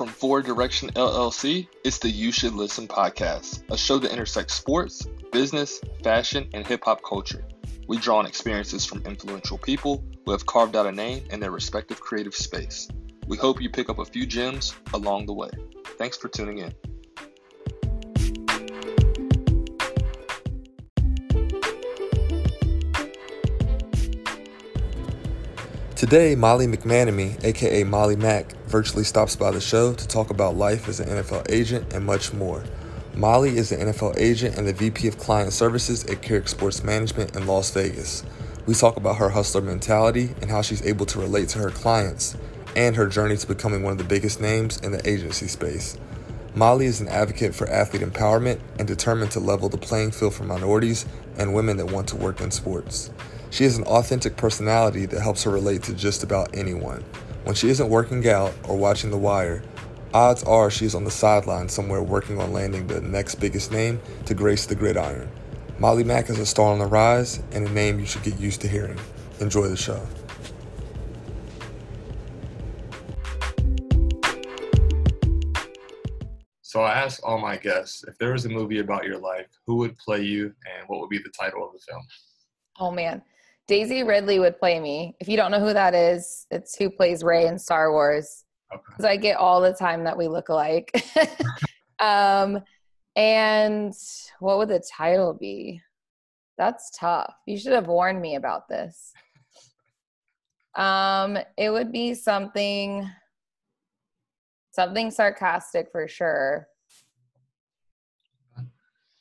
From Forward Direction LLC, it's the You Should Listen podcast, a show that intersects sports, business, fashion, and hip hop culture. We draw on experiences from influential people who have carved out a name in their respective creative space. We hope you pick up a few gems along the way. Thanks for tuning in. Today, Molly McManimie, aka Molly Mack, virtually stops by the show to talk about life as an NFL agent and much more. Molly is an NFL agent and the VP of Client Services at Caric Sports Management in Las Vegas. We talk about her hustler mentality and how she's able to relate to her clients, and her journey to becoming one of the biggest names in the agency space. Molly is an advocate for athlete empowerment and determined to level the playing field for minorities and women that want to work in sports. She has an authentic personality that helps her relate to just about anyone. When she isn't working out or watching The Wire, odds are she's on the sideline somewhere working on landing the next biggest name to grace the gridiron. Molly Mack is a star on the rise and a name you should get used to hearing. Enjoy the show. So I asked all my guests if there was a movie about your life, who would play you and what would be the title of the film? Oh man. Daisy Ridley would play me. If you don't know who that is, it's who plays Rey in Star Wars. Because okay. I get all the time that we look alike. um, and what would the title be? That's tough. You should have warned me about this. Um, it would be something something sarcastic for sure.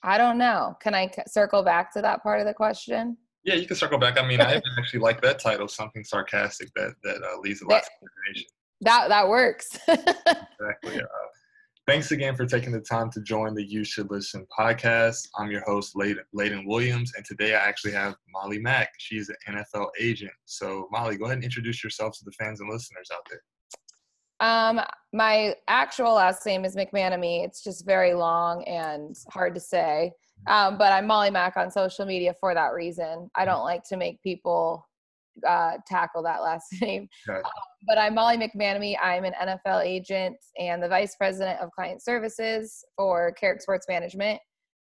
I don't know. Can I circle back to that part of the question? Yeah, you can circle back. I mean, I actually like that title, something sarcastic that that uh, leaves a lot of information. That that works. exactly. Uh, thanks again for taking the time to join the You Should Listen podcast. I'm your host, Layden Williams, and today I actually have Molly Mack. She's an NFL agent. So, Molly, go ahead and introduce yourself to the fans and listeners out there. Um, my actual last name is McManimie. It's just very long and hard to say. Um, but I'm Molly Mack on social media for that reason. I don't like to make people uh, tackle that last name. Um, but I'm Molly McManimie. I'm an NFL agent and the vice president of client services for Caric Sports Management.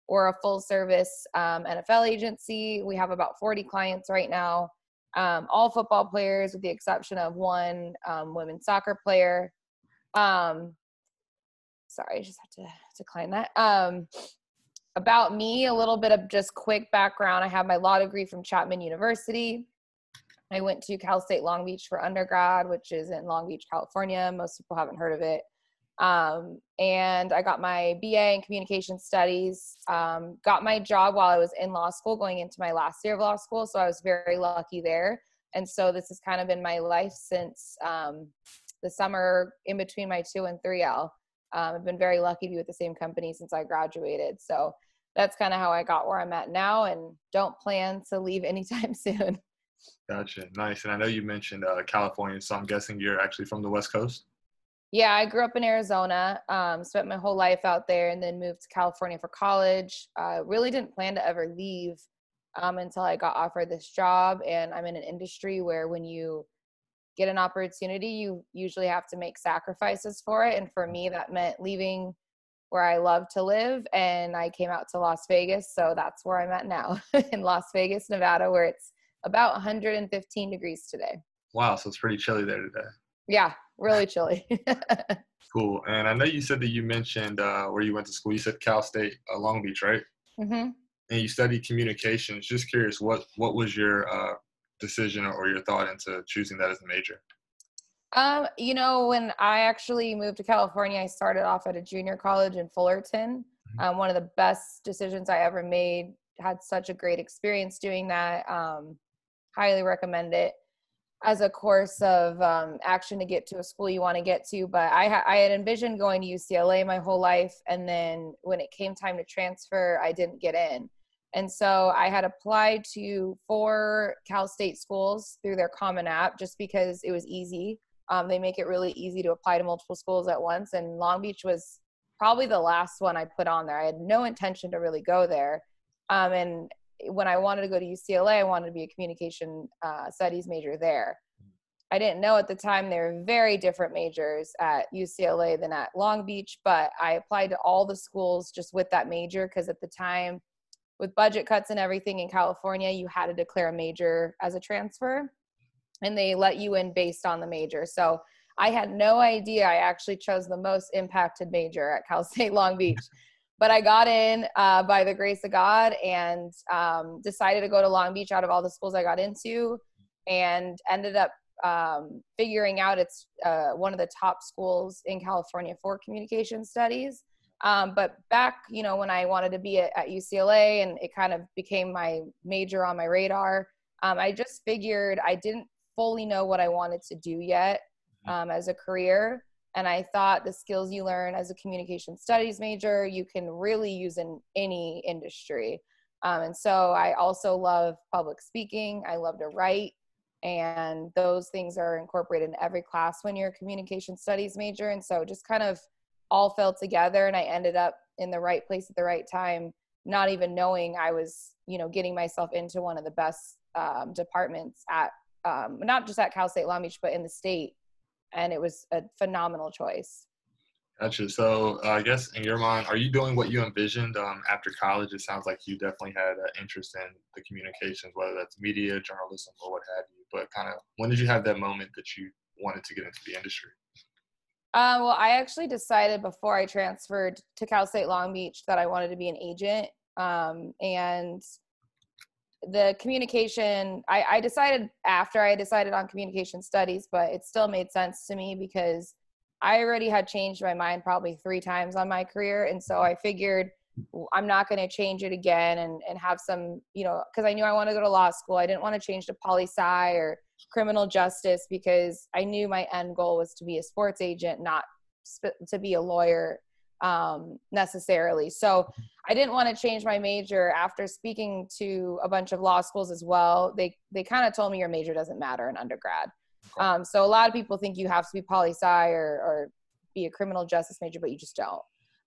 We're a full service um, NFL agency. We have about 40 clients right now, um, all football players with the exception of one um, women's soccer player. Um, sorry, I just have to decline that. Um, about me, a little bit of just quick background. I have my law degree from Chapman University. I went to Cal State Long Beach for undergrad, which is in Long Beach, California. Most people haven't heard of it. Um, and I got my BA in communication studies. Um, got my job while I was in law school, going into my last year of law school. So I was very lucky there. And so this has kind of been my life since um, the summer in between my two and three L. Um, I've been very lucky to be with the same company since I graduated. So that's kind of how I got where I'm at now and don't plan to leave anytime soon. Gotcha. Nice. And I know you mentioned uh, California, so I'm guessing you're actually from the West Coast? Yeah, I grew up in Arizona, um, spent my whole life out there, and then moved to California for college. Uh, really didn't plan to ever leave um, until I got offered this job. And I'm in an industry where when you get an opportunity, you usually have to make sacrifices for it. And for me, that meant leaving where I love to live. And I came out to Las Vegas. So that's where I'm at now in Las Vegas, Nevada, where it's about 115 degrees today. Wow. So it's pretty chilly there today. Yeah, really chilly. cool. And I know you said that you mentioned uh, where you went to school. You said Cal State uh, Long Beach, right? Mm-hmm. And you studied communications. Just curious, what what was your uh, decision or your thought into choosing that as a major? Um, you know, when I actually moved to California, I started off at a junior college in Fullerton. Mm-hmm. Um, one of the best decisions I ever made. Had such a great experience doing that. Um, highly recommend it as a course of um, action to get to a school you want to get to. But I, ha- I had envisioned going to UCLA my whole life, and then when it came time to transfer, I didn't get in. And so I had applied to four Cal State schools through their Common App just because it was easy. Um, they make it really easy to apply to multiple schools at once. And Long Beach was probably the last one I put on there. I had no intention to really go there. Um, and when I wanted to go to UCLA, I wanted to be a communication uh, studies major there. I didn't know at the time they were very different majors at UCLA than at Long Beach, but I applied to all the schools just with that major because at the time, with budget cuts and everything in California, you had to declare a major as a transfer and they let you in based on the major. So I had no idea I actually chose the most impacted major at Cal State Long Beach. But I got in uh, by the grace of God and um, decided to go to Long Beach out of all the schools I got into and ended up um, figuring out it's uh, one of the top schools in California for communication studies. Um, but back, you know, when I wanted to be at, at, UCLA and it kind of became my major on my radar, um, I just figured I didn't fully know what I wanted to do yet mm-hmm. um, as a career. And I thought the skills you learn as a communication studies major, you can really use in any industry. Um, and so I also love public speaking. I love to write. And those things are incorporated in every class when you're a communication studies major. And so just kind of all fell together and I ended up in the right place at the right time, not even knowing I was, you know, getting myself into one of the best um, departments at, um, not just at Cal State Long Beach, but in the state and it was a phenomenal choice. Gotcha. So uh, I guess in your mind, are you doing what you envisioned um, after college? It sounds like you definitely had an interest in the communications, whether that's media, journalism, or what have you. But kind of, when did you have that moment that you wanted to get into the industry? Uh, well, I actually decided before I transferred to Cal State Long Beach that I wanted to be an agent. Um, and the communication I, I decided after i decided on communication studies but it still made sense to me because i already had changed my mind probably three times on my career. And so i figured i'm not going to change it again and, and have some you know because i knew i wanted to go to law school. I didn't want to change to poli sci or criminal justice because i knew my end goal was to be a sports agent not sp- to be a lawyer um, necessarily. So I didn't want to change my major after speaking to a bunch of law schools as well. They they kind of told me your major doesn't matter in undergrad. Um, so a lot of people think you have to be poli sci or, or be a criminal justice major, but you just don't.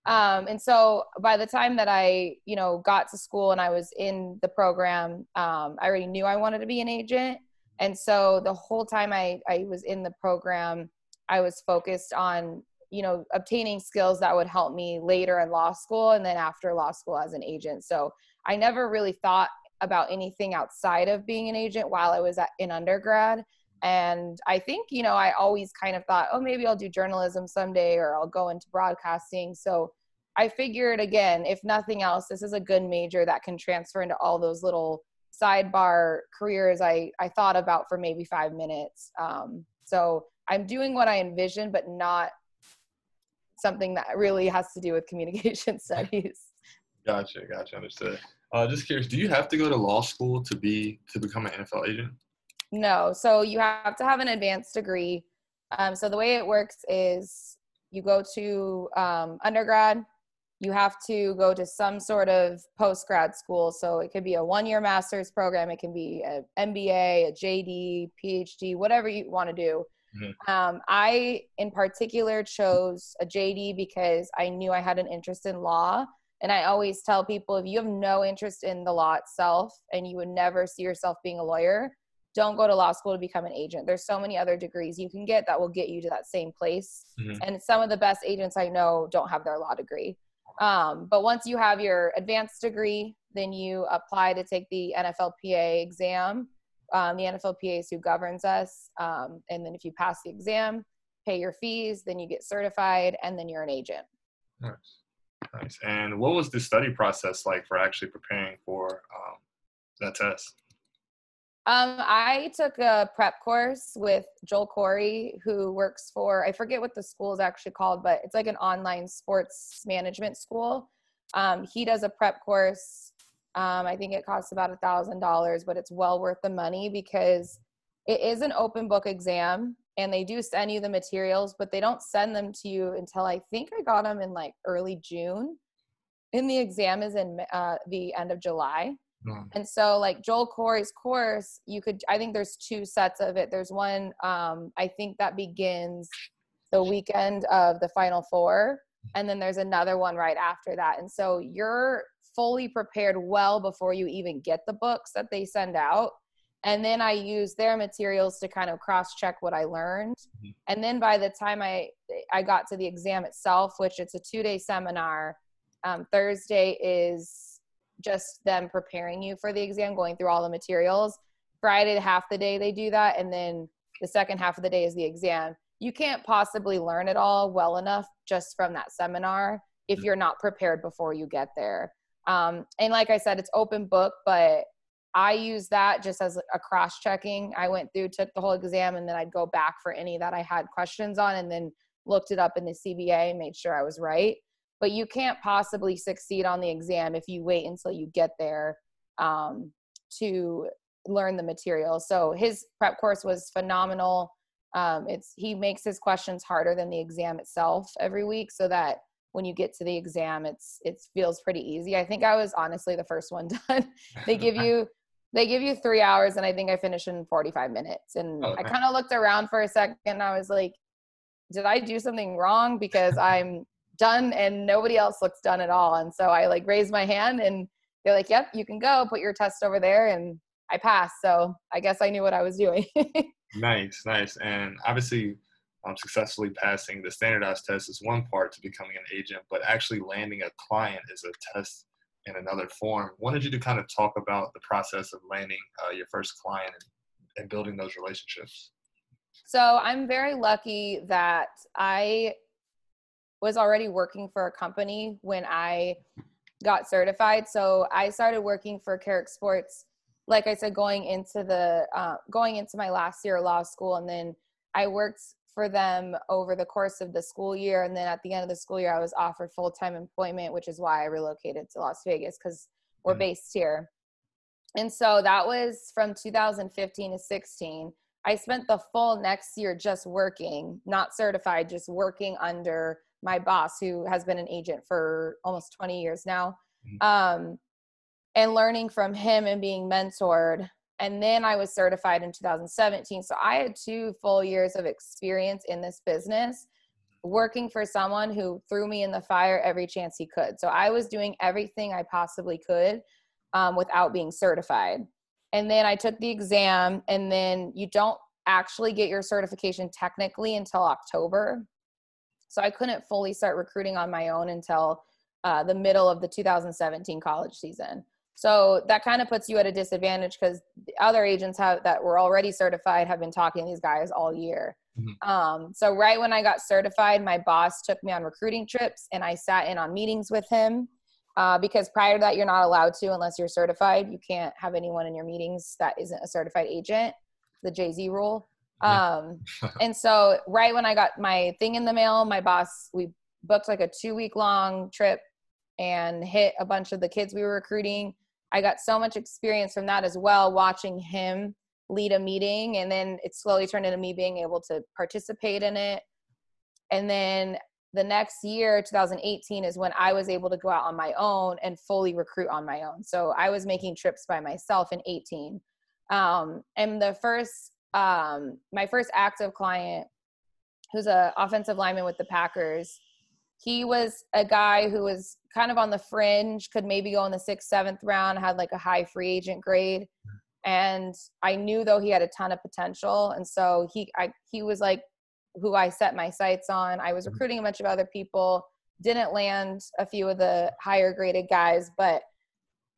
Um, and so by the time that I, you know, got to school and I was in the program, um, I already knew I wanted to be an agent. And so the whole time I, I was in the program, I was focused on you know obtaining skills that would help me later in law school and then after law school as an agent. So i never really thought about anything outside of being an agent while i was at, in undergrad. And i think you know i always kind of thought oh maybe i'll do journalism someday or i'll go into broadcasting. So i figured again if nothing else this is a good major that can transfer into all those little sidebar careers i i thought about for maybe five minutes. Um, so i'm doing what i envisioned but not something that really has to do with communication studies. Gotcha, gotcha, understood. Uh, just curious, do you have to go to law school to be to become an NFL agent? No, so you have to have an advanced degree. Um, so the way it works is you go to um, undergrad, you have to go to some sort of post grad school. So it could be a one year master's program, it can be an MBA, a JD, PhD, whatever you want to do. Mm-hmm. Um, I, in particular, chose a JD because I knew I had an interest in law. And I always tell people if you have no interest in the law itself and you would never see yourself being a lawyer, don't go to law school to become an agent. There's so many other degrees you can get that will get you to that same place. Mm-hmm. And some of the best agents I know don't have their law degree. Um, but once you have your advanced degree, then you apply to take the NFLPA exam um, the NFLPA is who governs us. Um, and then if you pass the exam, pay your fees, then you get certified, and then you're an agent. Nice. Nice. And what was the study process like for actually preparing for um, that test? Um, I took a prep course with Joel Corry, who works for, I forget what the school is actually called, but it's like an online sports management school. Um, he does a prep course um, I think it costs about a thousand dollars, but it's well worth the money because it is an open book exam and they do send you the materials, but they don't send them to you until I think I got them in like early June. And the exam is in uh, the end of July. Mm. And so, like Joel Corry's course, you could, I think there's two sets of it. There's one, um, I think that begins the weekend of the Final Four. And then there's another one right after that. And so you're fully prepared well before you even get the books that they send out and then I use their materials to kind of cross check what I learned. Mm-hmm. And then by the time I I got to the exam itself, which it's a two day seminar, um, Thursday is just them preparing you for the exam, going through all the materials. Friday, half the day they do that, and then the second half of the day is the exam. You can't possibly learn it all well enough just from that seminar if mm-hmm. you're not prepared before you get there. Um, and like I said, it's open book, but I use that just as a cross checking. I went through, took the whole exam, and then I'd go back for any that I had questions on and then looked it up in the CBA, and made sure I was right. But you can't possibly succeed on the exam if you wait until you get there um, to learn the material. So his prep course was phenomenal. Um, it's he makes his questions harder than the exam itself every week, so that when you get to the exam, it's it feels pretty easy. I think I was honestly the first one done. they give you they give you three hours and i think i finished in 45 minutes. And oh, i kind of looked around for a second and i was like did i do something wrong? Because i'm done and nobody else looks done at all. And so i like raised my hand and they're like yep you can go. Put your test over there. And i passed. So i guess i knew what i was doing. Nice nice. And obviously um, successfully passing the standardized test is one part to becoming an agent but actually landing a client is a test in another form. Wanted you to kind of talk about the process of landing uh, your first client and, and building those relationships. So I'm very lucky that I was already working for a company when I got certified. So I started working for Caric Sports, like I said, going into the uh, going into my last year of law school, and then I worked for them over the course of the school year. And then at the end of the school year, I was offered full time employment, which is why I relocated to Las Vegas because we're mm-hmm. based here. And so that was from 2015 to 16. I spent the full next year just working, not certified, just working under my boss, who has been an agent for almost 20 years now, mm-hmm. um, and learning from him and being mentored and then I was certified in 2017. So I had two full years of experience in this business working for someone who threw me in the fire every chance he could. So I was doing everything I possibly could um, without being certified. And then I took the exam, and then you don't actually get your certification technically until October. So I couldn't fully start recruiting on my own until uh, the middle of the 2017 college season. So that kind of puts you at a disadvantage because the other agents have that were already certified have been talking to these guys all year. Mm-hmm. Um, so right when I got certified, my boss took me on recruiting trips and I sat in on meetings with him. Uh, because prior to that, you're not allowed to unless you're certified. You can't have anyone in your meetings that isn't a certified agent, the Jay Z rule. Um, and so, right when I got my thing in the mail, my boss, we booked like a two week long trip and hit a bunch of the kids we were recruiting I got so much experience from that as well, watching him lead a meeting. And then it slowly turned into me being able to participate in it. And then the next year, 2018, is when I was able to go out on my own and fully recruit on my own. So I was making trips by myself in 18. Um, and the first, um, my first active client, who's an offensive lineman with the Packers, he was a guy who was kind of on the fringe, could maybe go in the sixth, seventh round, had like a high free agent grade. And I knew though he had a ton of potential. And so he I he was like who I set my sights on. I was mm-hmm. recruiting a bunch of other people, didn't land a few of the higher graded guys, but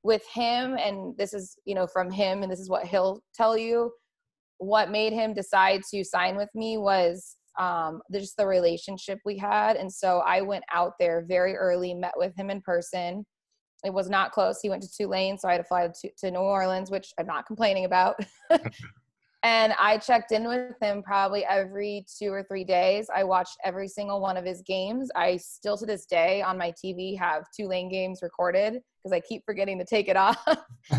with him, and this is, you know, from him, and this is what he'll tell you, what made him decide to sign with me was um, just the relationship we had. And so I went out there very early, met with him in person. It was not close. He went to Tulane, so I had to fly to, to New Orleans, which I'm not complaining about. and I checked in with him probably every two or three days. I watched every single one of his games. I still to this day on my TV have Tulane games recorded because I keep forgetting to take it off.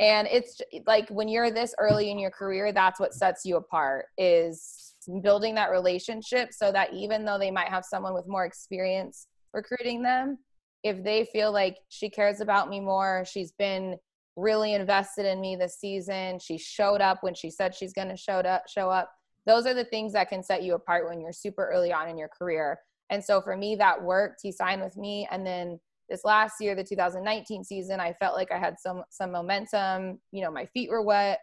and it's like when you're this early in your career, that's what sets you apart is building that relationship so that even though they might have someone with more experience recruiting them, if they feel like she cares about me more, she's been really invested in me this season, she showed up when she said she's going to show up, show up. Those are the things that can set you apart when you're super early on in your career. And so for me, that worked. He signed with me, and then this last year, the 2019 season, I felt like I had some some momentum. You know, my feet were wet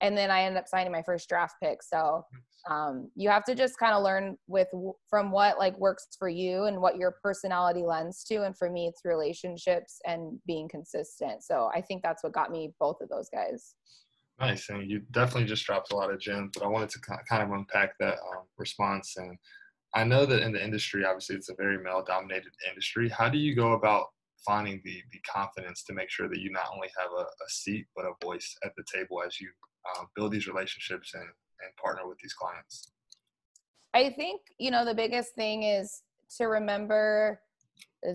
and then I ended up signing my first draft pick. So um, you have to just kind of learn with from what like works for you and what your personality lends to. And for me, it's relationships and being consistent. So I think that's what got me both of those guys. Nice, and you definitely just dropped a lot of gems. But I wanted to kind of unpack that um, response. And I know that in the industry, obviously, it's a very male-dominated industry. How do you go about finding the the confidence to make sure that you not only have a, a seat but a voice at the table as you um, build these relationships and, and partner with these clients? I think, you know, the biggest thing is to remember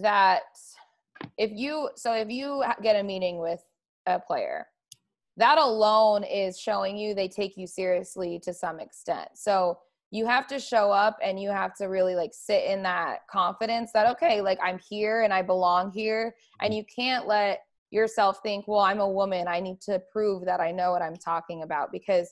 that if you, so if you get a meeting with a player, that alone is showing you they take you seriously to some extent. So you have to show up and you have to really like sit in that confidence that, okay, like I'm here and I belong here. And you can't let yourself think, well, I'm a woman. I need to prove that I know what I'm talking about because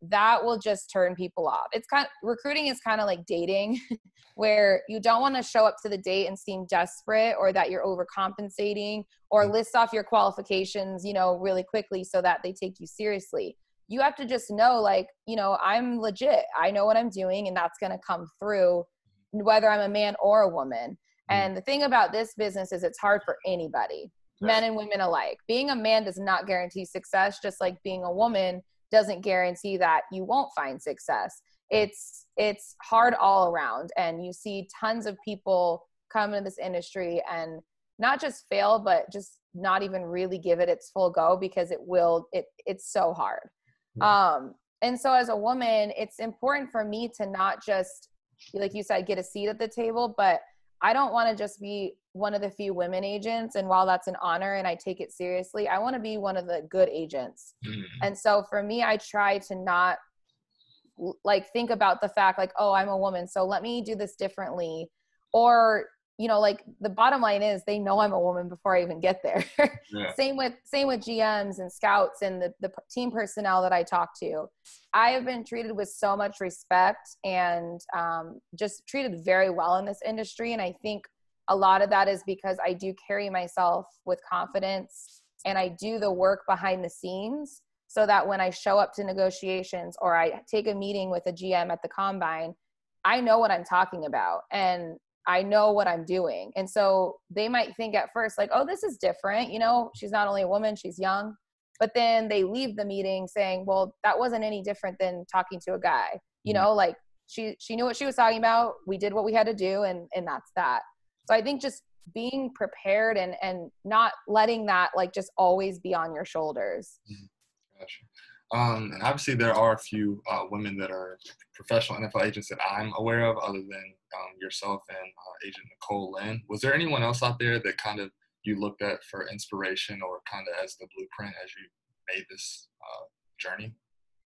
that will just turn people off. It's kind of, recruiting is kind of like dating where you don't want to show up to the date and seem desperate or that you're overcompensating or mm. list off your qualifications, you know, really quickly so that they take you seriously. You have to just know like, you know, I'm legit. I know what I'm doing and that's going to come through whether I'm a man or a woman. Mm. And the thing about this business is it's hard for anybody men and women alike. Being a man does not guarantee success, just like being a woman doesn't guarantee that you won't find success. It's it's hard all around and you see tons of people come into this industry and not just fail but just not even really give it its full go because it will it it's so hard. Um and so as a woman, it's important for me to not just like you said get a seat at the table, but I don't want to just be one of the few women agents. And while that's an honor and I take it seriously, I want to be one of the good agents. Mm-hmm. And so for me, I try to not like think about the fact like, oh, I'm a woman, so let me do this differently. Or you know like the bottom line is they know i'm a woman before i even get there yeah. same with same with gms and scouts and the, the team personnel that i talk to i have been treated with so much respect and um, just treated very well in this industry and i think a lot of that is because i do carry myself with confidence and i do the work behind the scenes so that when i show up to negotiations or i take a meeting with a gm at the combine I know what I'm talking about. And I know what I'm doing. And so they might think at first, like, oh, this is different. You know, she's not only a woman, she's young. But then they leave the meeting saying, well, that wasn't any different than talking to a guy. You mm-hmm. know, like she she knew what she was talking about. We did what we had to do and and that's that. So I think just being prepared and and not letting that like just always be on your shoulders. Mm-hmm. Gotcha. Um, and obviously, there are a few uh, women that are professional NFL agents that I'm aware of, other than um, yourself and uh, Agent Nicole Lynn. Was there anyone else out there that kind of you looked at for inspiration or kind of as the blueprint as you made this uh, journey?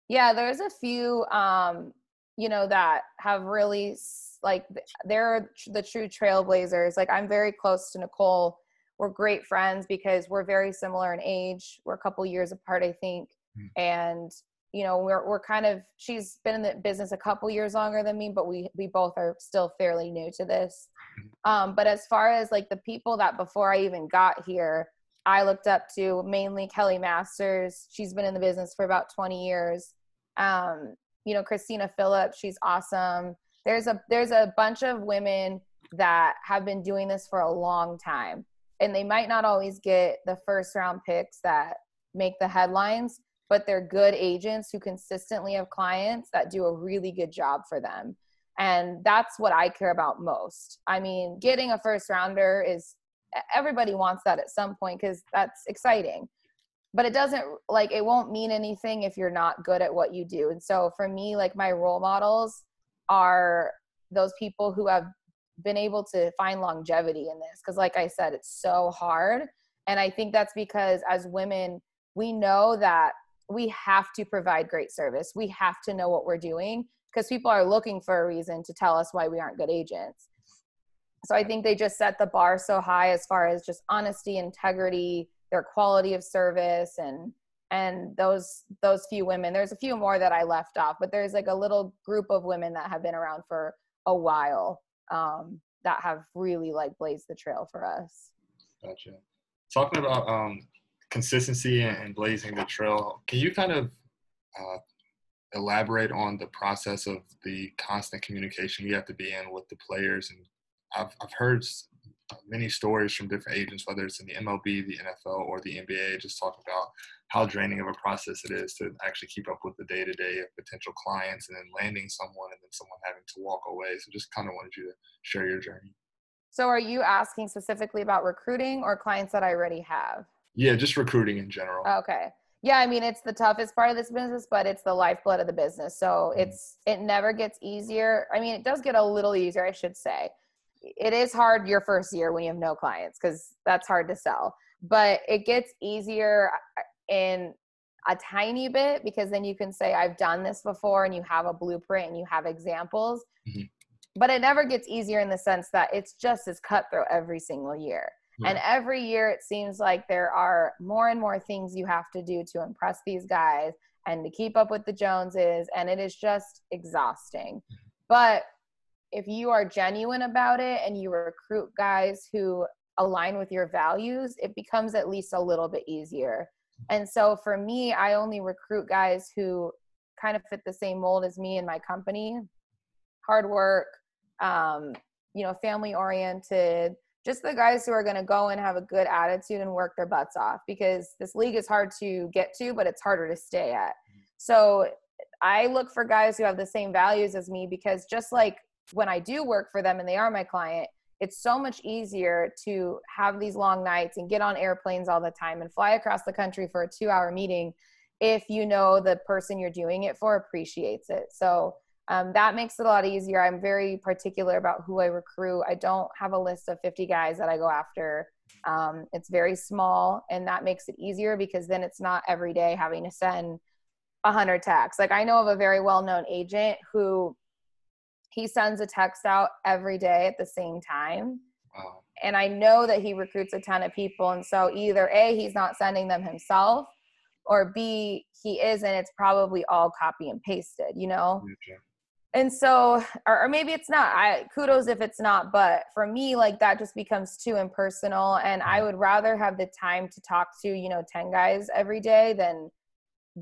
Yeah, there's a few, um, you know, that have really like they're the true trailblazers. Like I'm very close to Nicole. We're great friends because we're very similar in age. We're a couple years apart, I think. And you know we're we're kind of she's been in the business a couple years longer than me but we we both are still fairly new to this. Um but as far as like the people that before i even got here i looked up to mainly kelly masters. She's been in the business for about 20 years. Um you know christina phillips she's awesome. There's a there's a bunch of women that have been doing this for a long time and they might not always get the first round picks that make the headlines but they're good agents who consistently have clients that do a really good job for them. And that's what I care about most. I mean, getting a first rounder is everybody wants that at some point because that's exciting. But it doesn't like it won't mean anything if you're not good at what you do. And so for me, like my role models are those people who have been able to find longevity in this. Because, like I said, it's so hard. And I think that's because as women, we know that we have to provide great service. We have to know what we're doing because people are looking for a reason to tell us why we aren't good agents. So I think they just set the bar so high as far as just honesty, integrity, their quality of service and and those those few women there's a few more that i left off but there's like a little group of women that have been around for a while um, that have really like blazed the trail for us gotcha talking about um, consistency and blazing the trail. Can you kind of uh, elaborate on the process of the constant communication you have to be in with the players. And I've, I've heard many stories from different agents, whether it's in the MLB, the NFL, or the NBA, just talk about how draining of a process it is to actually keep up with the day to day of potential clients and then landing someone and then someone having to walk away. So just kind of wanted you to share your journey. So are you asking specifically about recruiting or clients that I already have? Yeah, just recruiting in general. Okay. Yeah, I mean it's the toughest part of this business, but it's the lifeblood of the business. So mm-hmm. it's it never gets easier. I mean, it does get a little easier, I should say. It is hard your first year when you have no clients because that's hard to sell. But it gets easier uh, in a tiny bit because then you can say I've done this before and you have a blueprint and you have examples. Mm-hmm. But it never gets easier in the sense that it's just as cutthroat every single year. And every year it seems like there are more and more things you have to do to impress these guys and to keep up with the Joneses. And it is just exhausting. But if you are genuine about it and you recruit guys who align with your values, it becomes at least a little bit easier. And so for me, I only recruit guys who kind of fit the same mold as me and my company hard work, um, you know, family oriented, just the guys who are going to go and have a good attitude and work their butts off because this league is hard to get to, but it's harder to stay at. Mm-hmm. So I look for guys who have the same values as me because just like when I do work for them and they are my client, it's so much easier to have these long nights and get on airplanes all the time and fly across the country for a two hour meeting if you know the person you're doing it for appreciates it. So um, that makes it a lot easier. I'm very particular about who I recruit. I don't have a list of 50 guys that I go after. Um, it's very small, and that makes it easier because then it's not every day having to send 100 texts. Like I know of a very well known agent who he sends a text out every day at the same time. Wow. And I know that he recruits a ton of people. And so either A, he's not sending them himself, or B, he is, and it's probably all copy and pasted, you know? Okay and so or, or, maybe it's not i kudos if it's not but for me like that just becomes too impersonal and i would rather have the time to talk to you know 10 guys every day than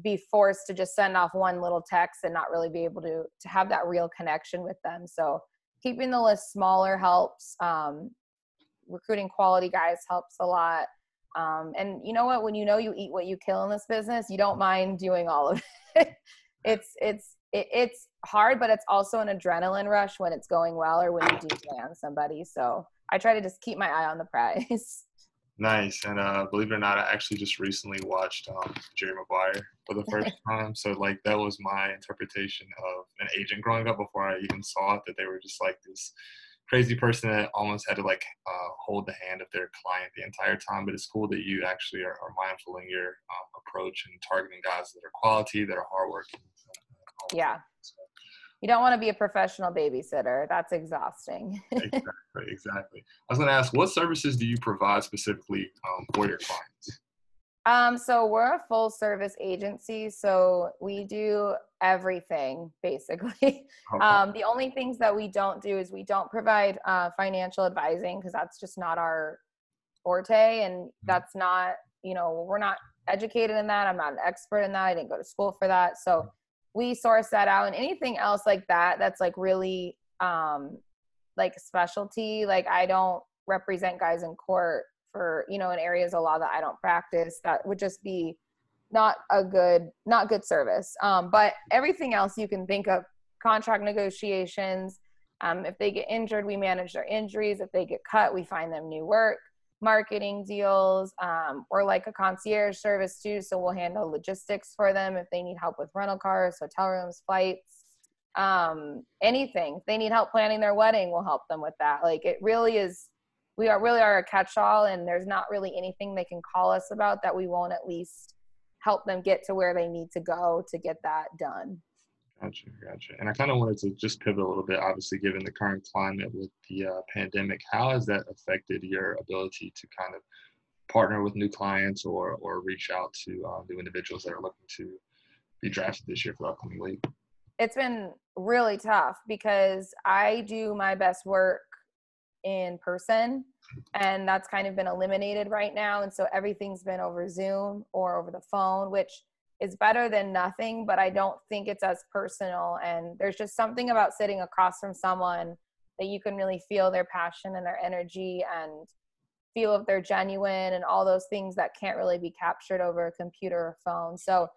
be forced to just send off one little text and not really be able to to have that real connection with them. So keeping the list smaller helps um, recruiting quality guys helps a lot. Um, and you know what? When you know you eat what you kill in this business you don't mind doing all of it. It's it's it, it's hard, but it's also an adrenaline rush when it's going well or when you do land somebody. So I try to just keep my eye on the prize. Nice. And uh, believe it or not, I actually just recently watched um, Jerry Maguire for the first time. So, like, that was my interpretation of an agent growing up before I even saw it, that they were just like this crazy person that almost had to like uh, hold the hand of their client the entire time. But it's cool that you actually are, are mindful in your um, approach and targeting guys that are quality, that are hardworking. Uh, yeah, you don't want to be a professional babysitter. That's exhausting. exactly, exactly. I was going to ask, what services do you provide specifically um, for your clients? Um, so we're a full service agency, so we do everything basically. Um, the only things that we don't do is we don't provide uh, financial advising because that's just not our forte, and mm-hmm. that's not you know we're not educated in that. I'm not an expert in that. I didn't go to school for that, so we source that out and anything else like that that's like really um like specialty like i don't represent guys in court for you know in areas of law that i don't practice that would just be not a good not good service. Um, but everything else you can think of contract negotiations um, if they get injured we manage their injuries. If they get cut we find them new work marketing deals um, or like a concierge service too. So we'll handle logistics for them if they need help with rental cars, hotel rooms, flights, um, anything. If they need help planning their wedding, we'll help them with that. Like it really is, we are really are a catch all, and there's not really anything they can call us about that we won't at least help them get to where they need to go to get that done. Gotcha, gotcha. And I kind of wanted to just pivot a little bit, obviously, given the current climate with the uh, pandemic. How has that affected your ability to kind of partner with new clients or or reach out to uh, new individuals that are looking to be drafted this year for the upcoming league? It's been really tough because I do my best work in person and that's kind of been eliminated right now and so everything's been over zoom or over the phone which is better than nothing, but I don't think it's as personal. And there's just something about sitting across from someone that you can really feel their passion and their energy and feel if they're genuine and all those things that can't really be captured over a computer or phone. So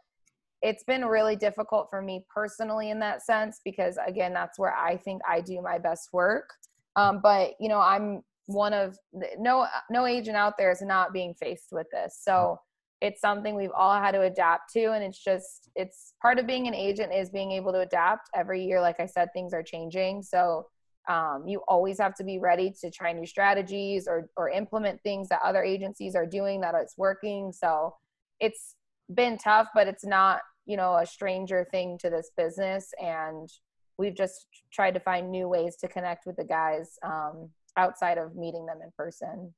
it's been really difficult for me personally in that sense because again that's where i think i do my best work um, but you know i'm one of no no agent out there is not being faced with this so it's something we've all had to adapt to and it's just it's part of being an agent is being able to adapt every year like i said things are changing so um, you always have to be ready to try new strategies or or implement things that other agencies are doing that it's working so it's been tough, but it's not, you know, a stranger thing to this business. And we've just tried to find new ways to connect with the guys um, outside of meeting them in person.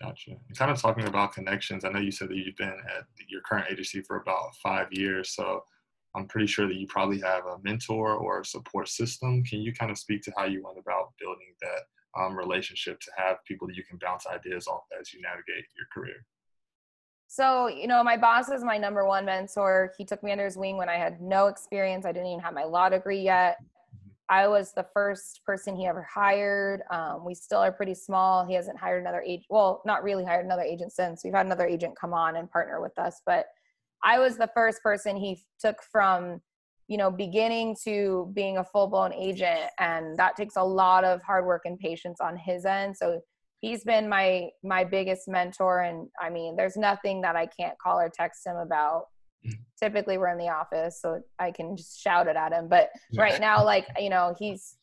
Gotcha. kind of talking about connections. I know you said that you've been at your current agency for about five years. So I'm pretty sure that you probably have a mentor or a support system. Can you kind of speak to how you went about building that um, relationship to have people that you can bounce ideas off as you navigate your career? So, you know, my boss is my number one mentor. He took me under his wing when I had no experience. I didn't even have my law degree yet. I was the first person he ever hired. Um, we still are pretty small. He hasn't hired another agent. Well, not really hired another agent since. We've had another agent come on and partner with us, but I was the first person he took from, you know, beginning to being a full blown agent. And that takes a lot of hard work and patience on his end. So he's been my my biggest mentor and i mean there's nothing that i can't call or text him about mm-hmm. typically we're in the office so i can just shout it at him but right now like you know he's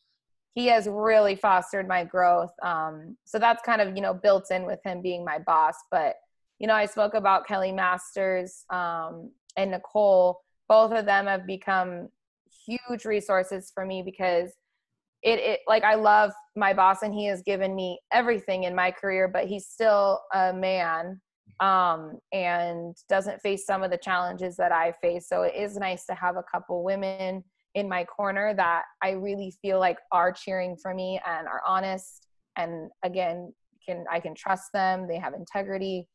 he has really fostered my growth um, so that's kind of you know built in with him being my boss but you know i spoke about kelly masters um, and nicole both of them have become huge resources for me because it, it like I love my boss and he has given me everything in my career, but he's still a man um, and doesn't face some of the challenges that I face. So it is nice to have a couple women in my corner that I really feel like are cheering for me and are honest and again can I can trust them. They have integrity.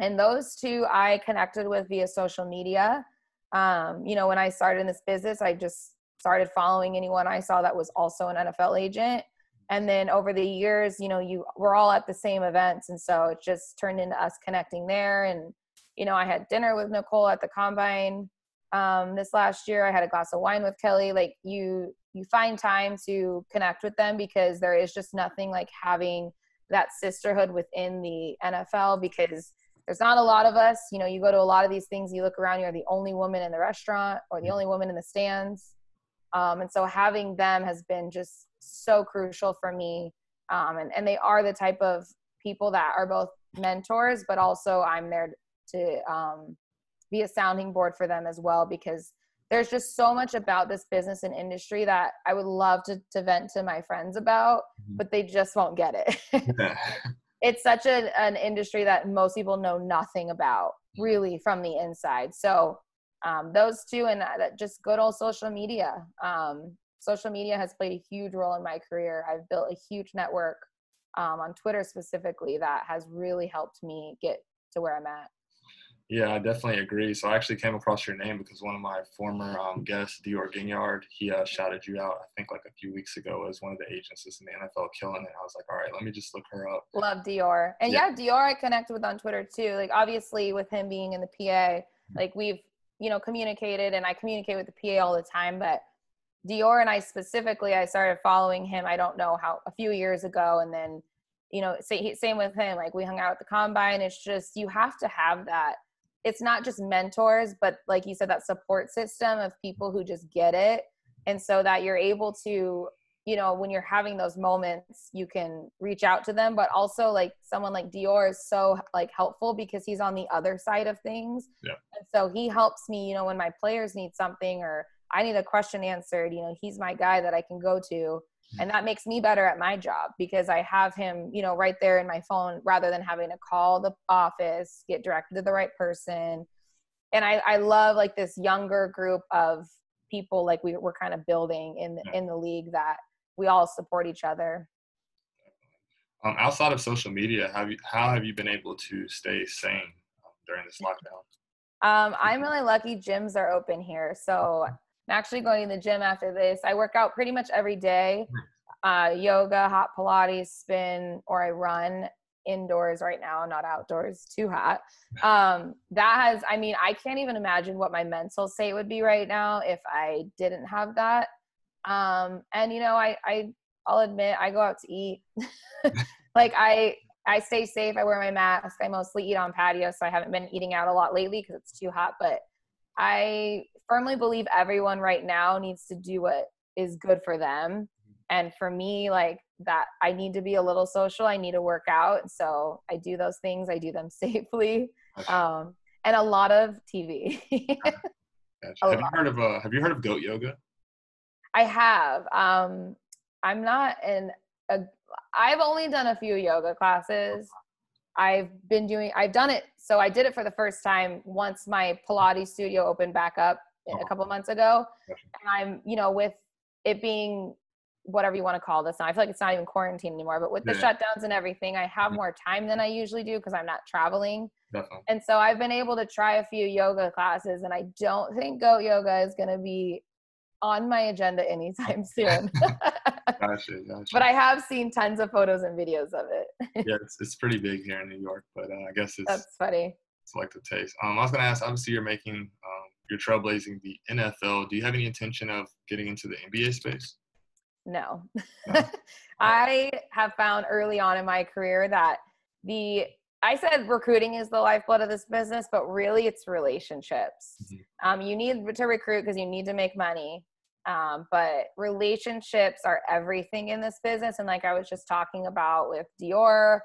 And those two I connected with via social media. Um, you know, when I started in this business, I just started following anyone I saw that was also an NFL agent. And then over the years, you know, you we're all at the same events. And so it just turned into us connecting there. And, you know, I had dinner with Nicole at the combine um, this last year. I had a glass of wine with Kelly. Like you you find time to connect with them because there is just nothing like having that sisterhood within the NFL because there's not a lot of us. You know, you go to a lot of these things, you look around, you're the only woman in the restaurant or the only woman in the stands. Um, and so having them has been just so crucial for me. Um, and, and they are the type of people that are both mentors, but also I'm there to um, be a sounding board for them as well because there's just so much about this business and industry that I would love to, to vent to my friends about, mm-hmm. but they just won't get it. it's such a, an industry that most people know nothing about really from the inside. So um, those two and just good old social media um, social media has played a huge role in my career i've built a huge network um, on twitter specifically that has really helped me get to where i'm at yeah, I definitely agree. So I actually came across your name because one of my former um, guests, Dior Gignard, he uh, shouted you out, I think like a few weeks ago as one of the agents in the NFL killing it. I was like, all right, let me just look her up. Love Dior. And yeah, yeah Dior I connected with on Twitter too. Like obviously with him being in the PA, like we've you know, communicated and I communicate with the PA all the time, but Dior and I specifically, I started following him. I don't know how a few years ago, and then, you know, same with him. Like we hung out at the combine. It's just you have to have that. It's not just mentors, but like you said, that support system of people who just get it, and so that you're able to you know when you're having those moments you can reach out to them but also like someone like dior is so like helpful because he's on the other side of things yeah. and so he helps me you know when my players need something or i need a question answered you know he's my guy that i can go to mm-hmm. and that makes me better at my job because i have him you know right there in my phone rather than having to call the office get directed to the right person and i i love like this younger group of people like we, we're kind of building in the, in the league that we all support each other. Um, outside of social media, have you, how have you been able to stay sane um, during this lockdown? Um, I'm really lucky gyms are open here. So I'm actually going to the gym after this. I work out pretty much every day. Uh, yoga, hot Pilates, spin, or I run indoors right now, not outdoors, too hot. Um, that has, I mean, I can't even imagine what my mental state would be right now if I didn't have that. Um, and you know, I, I, I'll admit I go out to eat. like I, I stay safe. I wear my mask. I mostly eat on patio, so I haven't been eating out a lot lately because it's too hot. But I firmly believe everyone right now needs to do what is good for them. And for me, like that, I need to be a little social. I need to work out. So I do those things. I do them safely. Um, and a lot of TV. gotcha. Have you heard of uh, Have you heard of Goat Yoga? I have. Um, I'm not in a I've only done a few yoga classes. I've been doing I've done it so I did it for the first time once my Pilates studio opened back up a uh-huh. couple months ago. And I'm, you know, with it being whatever you want to call this now. I feel like it's not even quarantine anymore, but with the yeah. shutdowns and everything, I have more time than I usually do because I'm not traveling. Definitely. And so I've been able to try a few yoga classes and I don't think goat yoga is going to be on my agenda anytime soon. gotcha, gotcha. But I have seen tons of photos and videos of it. yeah, it's, it's pretty big here in New York, but uh, I guess it's that's funny. It's like the taste. Um, I was gonna ask. Obviously, you're making, um, you're trailblazing the NFL. Do you have any intention of getting into the NBA space? No. no. I have found early on in my career that the I said recruiting is the lifeblood of this business, but really it's relationships. Mm-hmm. Um, you need to recruit because you need to make money. Um, but relationships are everything in this business. And like I was just talking about with Dior,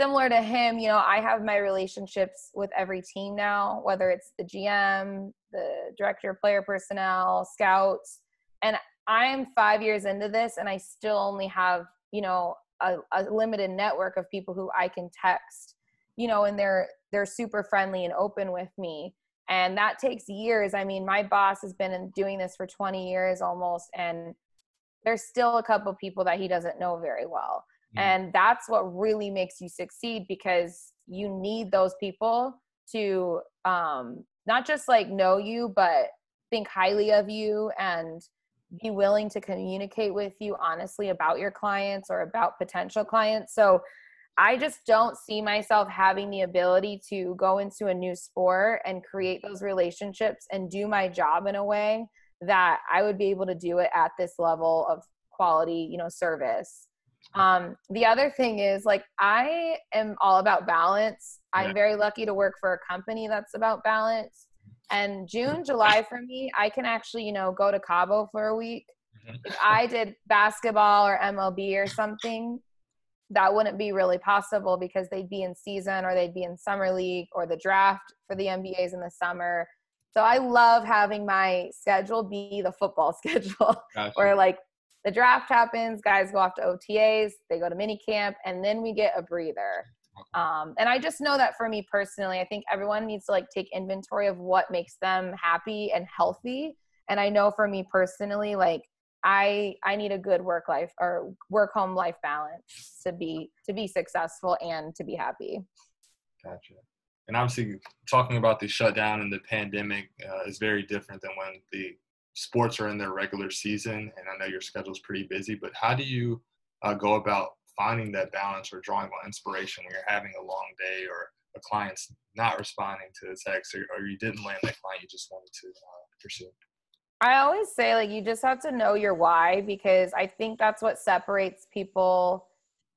similar to him, you know, I have my relationships with every team now, whether it's the GM, the director of player personnel, scouts. And I'm five years into this and I still only have, you know, a, a limited network of people who I can text, you know, and they're they're super friendly and open with me and that takes years. I mean my boss has been doing this for 20 years almost and there's still a couple people that he doesn't know very well. Mm. and that's what really makes you succeed because you need those people to um, not just like know you but think highly of you and be willing to communicate with you honestly about your clients or about potential clients. So I just don't see myself having the ability to go into a new sport and create those relationships and do my job in a way that I would be able to do it at this level of quality, you know, service. Um, the other thing is like I am all about balance. I'm very lucky to work for a company that's about balance. And June, July for me, I can actually, you know, go to Cabo for a week. Mm-hmm. If I did basketball or MLB or something, that wouldn't be really possible because they'd be in season or they'd be in summer league or the draft for the NBAs in the summer. So I love having my schedule be the football schedule gotcha. where like the draft happens, guys go off to OTAs, they go to mini camp, and then we get a breather. Um, and I just know that for me personally, I think everyone needs to like take inventory of what makes them happy and healthy. And I know for me personally, like I I need a good work life or work home life balance to be to be successful and to be happy. Gotcha. And obviously, talking about the shutdown and the pandemic uh, is very different than when the sports are in their regular season. And I know your schedule is pretty busy, but how do you uh, go about finding that balance or drawing on inspiration when you're having a long day or a client's not responding to the text or, or you didn't land that client you just wanted to uh, pursue? I always say like you just have to know your why because I think that's what separates people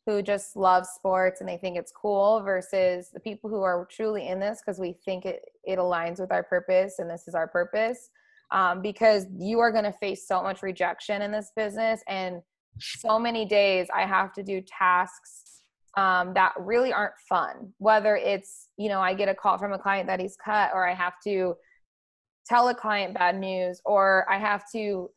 who just love sports and they think it's cool versus the people who are truly in this because we think it, it aligns with our purpose and this is our purpose. Um, because you are going to face so much rejection in this business and so many days I have to do tasks um, that really aren't fun. Whether it's, you know, I get a call from a client that he's cut or I have to tell a client bad news or I have to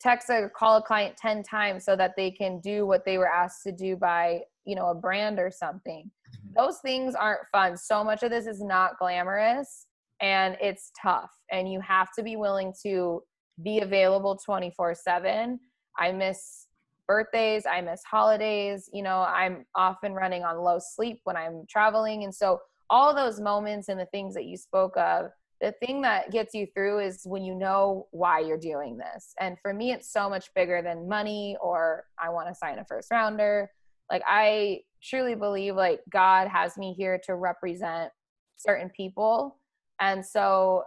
text or call a client 10 times so that they can do what they were asked to do by, you know, a brand or something. Mm-hmm. Those things aren't fun. So much of this is not glamorous and it's tough and you have to be willing to be available 24/7. I miss birthdays, I miss holidays, you know, I'm often running on low sleep when I'm traveling and so all those moments and the things that you spoke of the thing that gets you through is when you know why you're doing this. And for me it's so much bigger than money or i want to sign a first rounder. Like i truly believe like god has me here to represent certain people. And so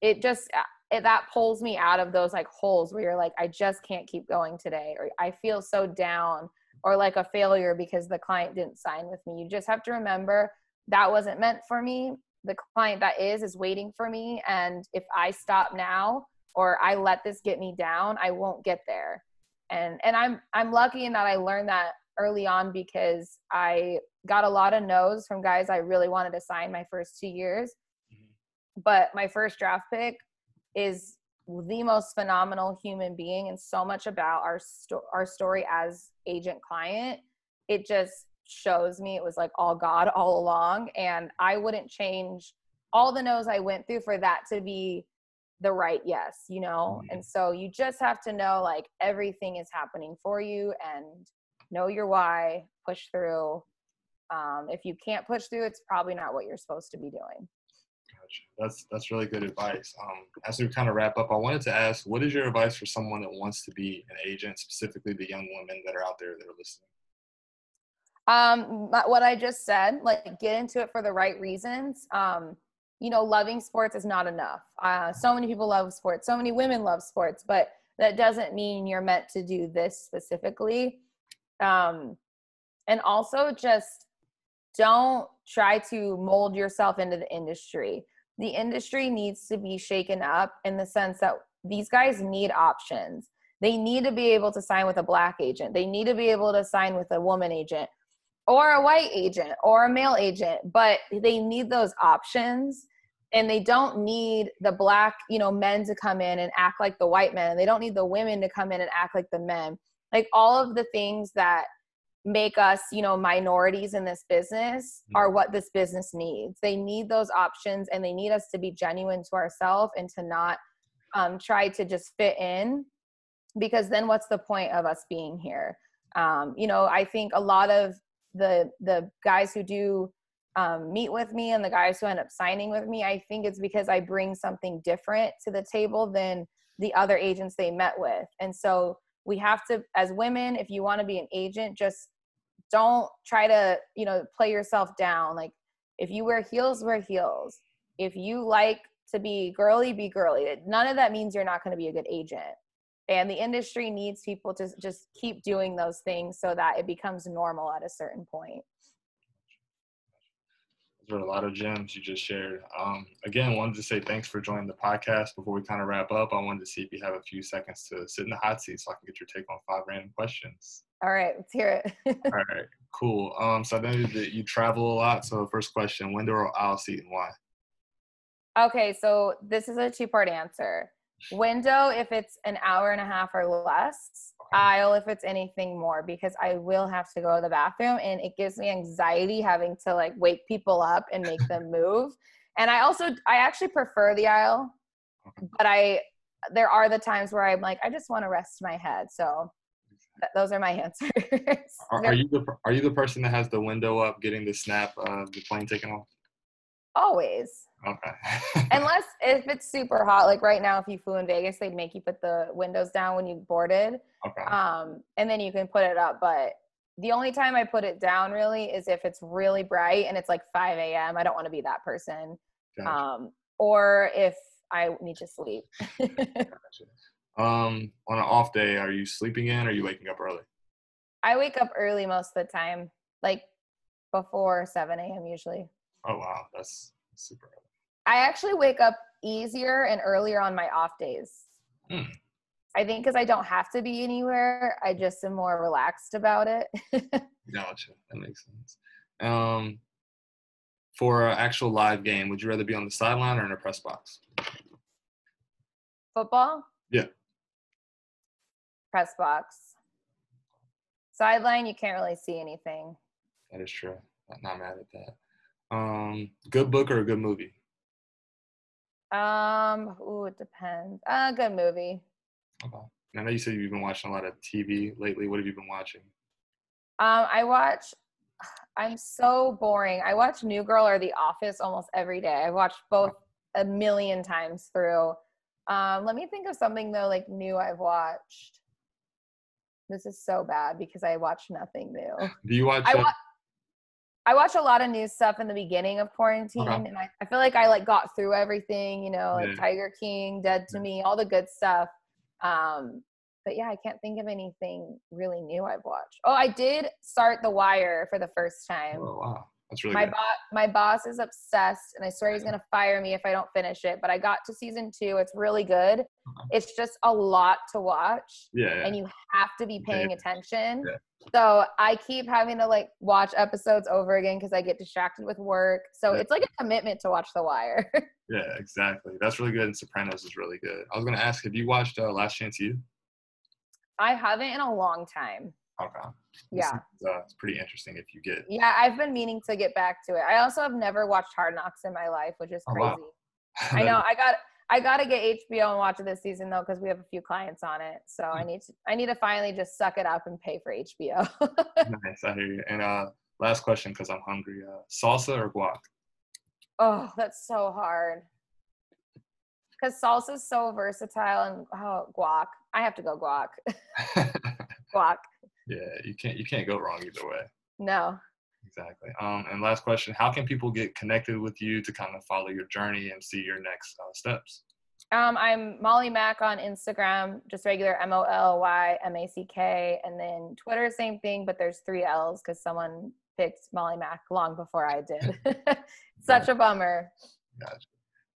it just uh, it, that pulls me out of those like holes where you're like i just can't keep going today or i feel so down or like a failure because the client didn't sign with me. You just have to remember that wasn't meant for me the client that is is waiting for me. And if i stop now or i let this get me down i won't get there. And and i'm i'm lucky in that i learned that early on because i got a lot of no's from guys i really wanted to sign my first two years. Mm-hmm. but my first draft pick is the most phenomenal human being and so much about our sto- our story as agent client. It just shows me it was like all god all along and i wouldn't change all the no's i went through for that to be the right yes you know mm-hmm. and so you just have to know like everything is happening for you and know your why push through um, if you can't push through it's probably not what you're supposed to be doing Gotcha. That's that's really good advice. Um, as we kind of wrap up, I wanted to ask, what is your advice for someone that wants to be an agent, specifically the young women that are out there that are listening? Um, what I just said, like get into it for the right reasons. Um, you know, loving sports is not enough. Uh, so many people love sports. So many women love sports, but that doesn't mean you're meant to do this specifically. Um, and also just don't try to mold yourself into the industry. The industry needs to be shaken up in the sense that these guys need options. They need to be able to sign with a black agent. They need to be able to sign with a woman agent or a white agent or a male agent, but they need those options and they don't need the black, you know, men to come in and act like the white men. They don't need the women to come in and act like the men. Like all of the things that make us you know minorities in this business mm-hmm. are what this business needs they need those options and they need us to be genuine to ourselves and to not um, try to just fit in because then what's the point of us being here um, you know i think a lot of the the guys who do um, meet with me and the guys who end up signing with me i think it's because i bring something different to the table than the other agents they met with. And so we have to as women if you want to be an agent just don't try to you know play yourself down. Like if you wear heels wear heels. If you like to be girly be girly. None of that means you're not going to be a good agent and the industry needs people to just keep doing those things so that it becomes normal at a certain point for a lot of gems you just shared. Um, again, wanted to say thanks for joining the podcast. Before we kind of wrap up, I wanted to see if you have a few seconds to sit in the hot seat so I can get your take on five random questions. All right, let's hear it. All right, cool. Um, so I know that you travel a lot. So first question, window or aisle seat and why? Okay, so this is a two-part answer. Window if it's an hour and a half or less aisle if it's anything more because I will have to go to the bathroom and it gives me anxiety having to like wake people up and make them move. And I also I actually prefer the aisle, but I there are the times where I'm like I just want to rest my head. So th- those are my answers. are, are, you the are you the person that has the window up getting the snap of the plane taking off? Always. Okay. Unless if it's super hot, like right now, if you flew in Vegas, they'd make you put the windows down when you boarded. Okay. Um, and then you can put it up. But the only time I put it down really is if it's really bright and it's like 5 a.m. I don't want to be that person. Gotcha. Um, or if I need to sleep. gotcha. Um, on an off day, are you sleeping in or are you waking up early? I wake up early most of the time, like before 7 a.m. usually. Oh wow, that's super early. I actually wake up easier and earlier on my off days. Hmm. I think because I don't have to be anywhere, I just am more relaxed about it. gotcha. That makes sense. Um, for an actual live game, would you rather be on the sideline or in a press box? Football? Yeah. Press box. Sideline, you can't really see anything. That is true. I'm not mad at that. Um, good book or a good movie? Um, ooh, it depends. A uh, good movie. Okay. I know you said you've been watching a lot of TV lately. What have you been watching? Um, I watch I'm so boring. I watch New Girl or The Office almost every day. I've watched both a million times through. Um, let me think of something though, like new I've watched. This is so bad because I watch nothing new. Do you watch? I, uh, wa- I watch a lot of new stuff in the beginning of quarantine, Okay. and I, I feel like I like got through everything. You know, like Yeah. Tiger King, Dead to. Me, all the good stuff. Um, but yeah, I can't think of anything really new I've watched. Oh, I did start The Wire for the first time. oh wow, that's really my good. boss my boss is obsessed and i swear he's gonna fire me if i don't finish it but i got to season two it's really good it's just a lot to watch yeah, yeah. and you have to be paying Yeah. attention Yeah. so i keep having to like watch episodes over again because i get distracted with work so it's like a commitment to watch the wire yeah, exactly. That's really good. And Sopranos is really good. I was gonna ask, have you watched uh, Last Chance U? i haven't in a long time Okay. yeah It's, uh, it's pretty interesting if you get. yeah i've been meaning to get back to it i also have never watched hard knocks in my life which is Oh, crazy wow. I know. I got. I got to get HBO and watch it this season though, because we have a few clients on it. So Hmm. I need to. I need to finally just suck it up and pay for HBO. nice. I hear you. And uh, last question, because I'm hungry. Uh, salsa or guac? oh, that's so hard. Because salsa is so versatile and oh, guac. I have to go guac. guac. Yeah, you can't you can't go wrong either way. No. Exactly. Um, and last question: How can people get connected with you to kind of follow your journey and see your next uh, steps? Um, I'm Molly Mack on Instagram, just regular M O L Y M A C K, and then Twitter, same thing, but there's three L's because someone picked Molly Mack long before I did. Such a bummer. Gotcha.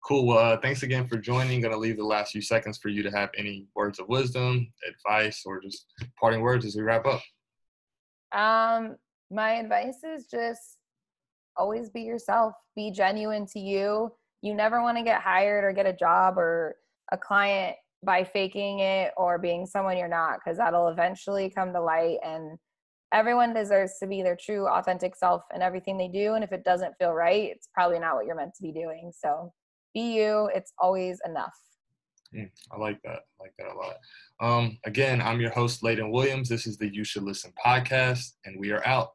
Cool. Uh, thanks again for joining. Going to leave the last few seconds for you to have any words of wisdom, advice, or just parting words as we wrap up. Um, my advice is just always be yourself, be genuine to you. You never want to get hired or get a job or a client by faking it or being someone you're not, because that'll eventually come to light. And everyone deserves to be their true, authentic self in everything they do. And if it doesn't feel right, it's probably not what you're meant to be doing. So be you, it's always enough. Mm, I like that. I like that a lot. Um, again, I'm your host, Layden Williams. This is the You Should Listen podcast, and we are out.